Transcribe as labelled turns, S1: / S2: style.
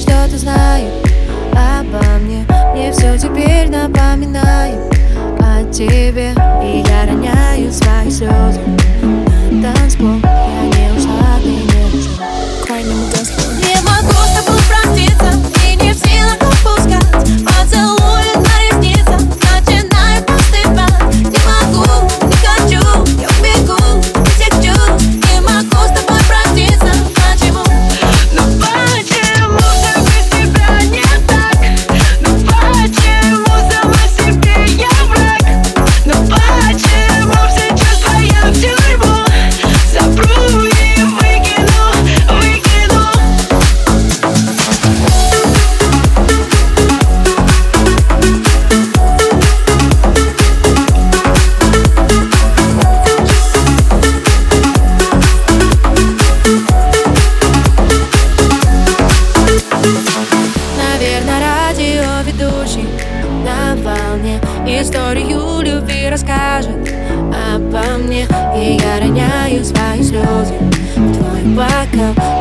S1: что-то знают обо мне. Мне все теперь напоминает о тебе. И я роняю свои слезы на танцпол историю любви расскажет обо мне. И я роняю свои слезы в твой бокал.